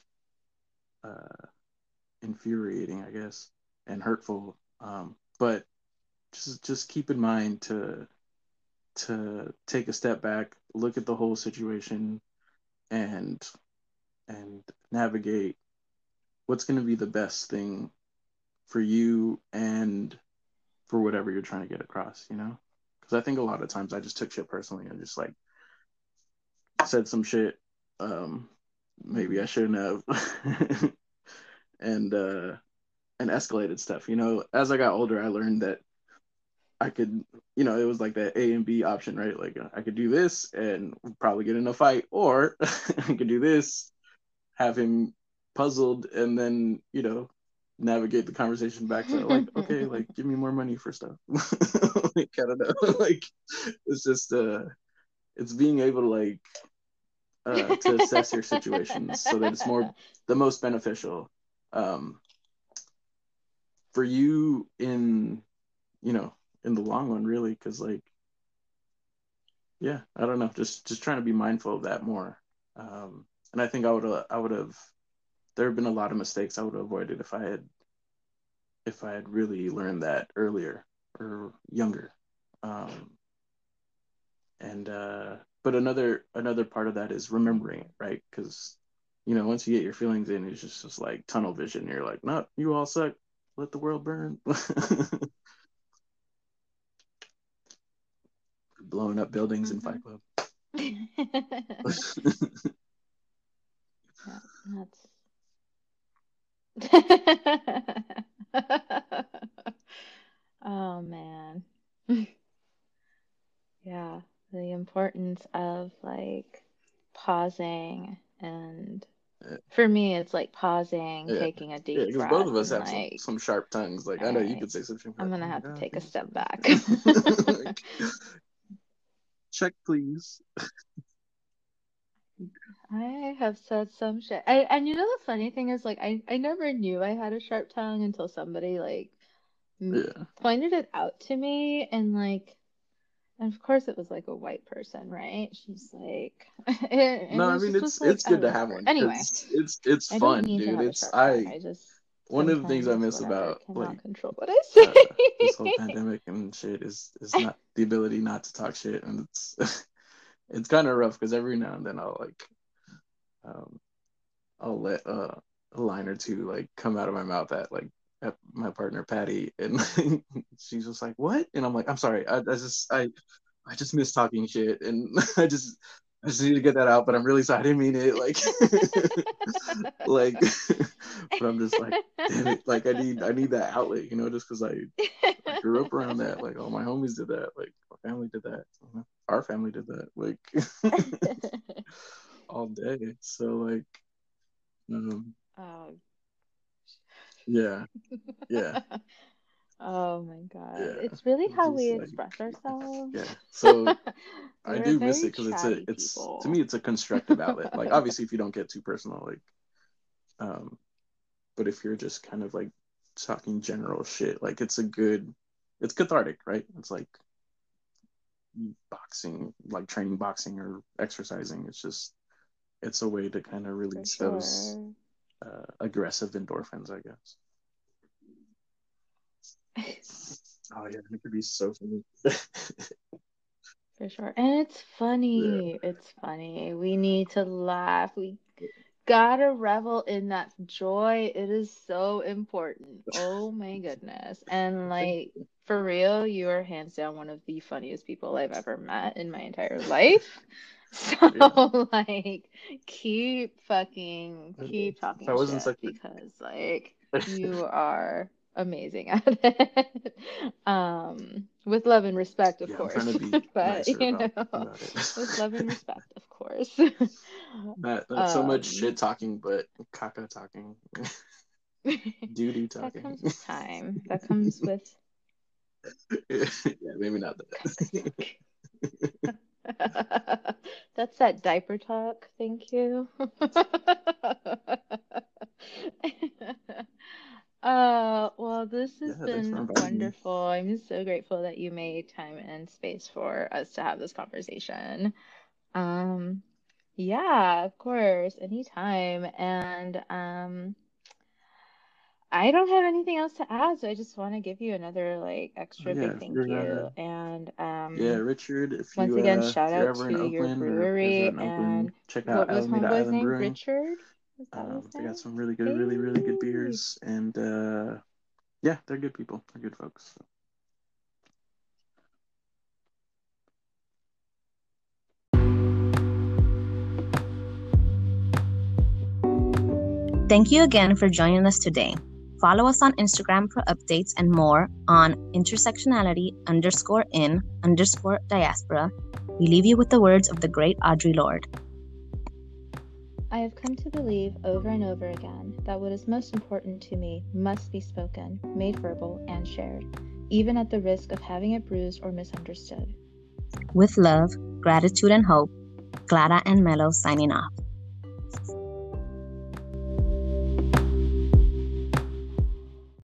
uh, infuriating, I guess, and hurtful. Um, but just just keep in mind to to take a step back, look at the whole situation, and and navigate what's going to be the best thing for you and for whatever you're trying to get across, you know? Because I think a lot of times I just took shit personally and just like said some shit um maybe I shouldn't have and uh and escalated stuff. You know, as I got older I learned that I could, you know, it was like that A and B option, right? Like I could do this and probably get in a fight, or I could do this, have him puzzled and then you know navigate the conversation back to like okay like give me more money for stuff like i don't know like it's just uh it's being able to like uh to assess your situations so that it's more the most beneficial um for you in you know in the long run really because like yeah i don't know just just trying to be mindful of that more um and i think i would i would have there have been a lot of mistakes I would have avoided if I had if I had really learned that earlier or younger. Um, and uh, but another another part of that is remembering it, right? Because you know once you get your feelings in, it's just just like tunnel vision. You're like, no, you all suck. Let the world burn. Blowing up buildings mm-hmm. in Fight Club. that's oh man. yeah, the importance of like pausing and for me it's like pausing, yeah. taking a deep yeah, because both of us have like, some, some, sharp tongues. Like I know right, you could say something. I'm gonna have to take a step back. Check please. I have said some shit. I, and you know the funny thing is like I, I never knew I had a sharp tongue until somebody like yeah. pointed it out to me and like and of course it was like a white person, right? She's like No, I mean it's like, it's good to have one. Anyway. It's it's, it's fun, dude. It's I, I just one of the things I miss about like control what I say. Uh, this whole pandemic and shit is is not the ability not to talk shit and it's it's kind of rough because every now and then I'll like um, I'll let uh, a line or two like come out of my mouth at like at my partner Patty, and she's just like, "What?" And I'm like, "I'm sorry, I, I just I I just miss talking shit, and I just I just need to get that out, but I'm really sorry. I didn't mean it. Like, like, but I'm just like, damn it. Like, I need, I need that outlet, you know, just because I, I, grew up around that. Like, all my homies did that. Like, my family did that. Our family did that. Like, all day. So like, um, oh. yeah, yeah. Oh my god! Yeah. It's really how we like, express ourselves. Yeah. So I do miss it because it's a it's people. to me it's a constructive outlet. like obviously if you don't get too personal, like um, but if you're just kind of like talking general shit, like it's a good, it's cathartic, right? It's like boxing, like training boxing or exercising. It's just it's a way to kind of release sure. those uh, aggressive endorphins, I guess. Oh yeah, it could be so funny. For sure, and it's funny. Yeah. It's funny. We need to laugh. We gotta revel in that joy. It is so important. Oh my goodness. And like for real, you are hands down one of the funniest people I've ever met in my entire life. So like keep fucking keep talking I wasn't such because like you are amazing at it. um with love and respect of yeah, course. but you know with love and respect, of course. not, not um, so much um, shit talking, but caca talking. Duty talking. That comes with time. That comes with yeah, maybe not that. That's that diaper talk. Thank you. Uh, well, this has yeah, been wonderful. I'm so grateful that you made time and space for us to have this conversation. Um, yeah, of course, anytime. And um, I don't have anything else to add, so I just want to give you another like extra yeah, big thank you. And um, yeah, Richard, if once you, again, uh, shout out to your brewery and Oakland, check out what was Alameda Island name? Brewing. Richard. Um, they got some really good, hey. really, really good beers, and uh, yeah, they're good people. They're good folks. So. Thank you again for joining us today. Follow us on Instagram for updates and more on intersectionality underscore in underscore diaspora. We leave you with the words of the great Audre Lorde. I have come to believe over and over again that what is most important to me must be spoken, made verbal, and shared, even at the risk of having it bruised or misunderstood. With love, gratitude, and hope, Glada and Mello signing off.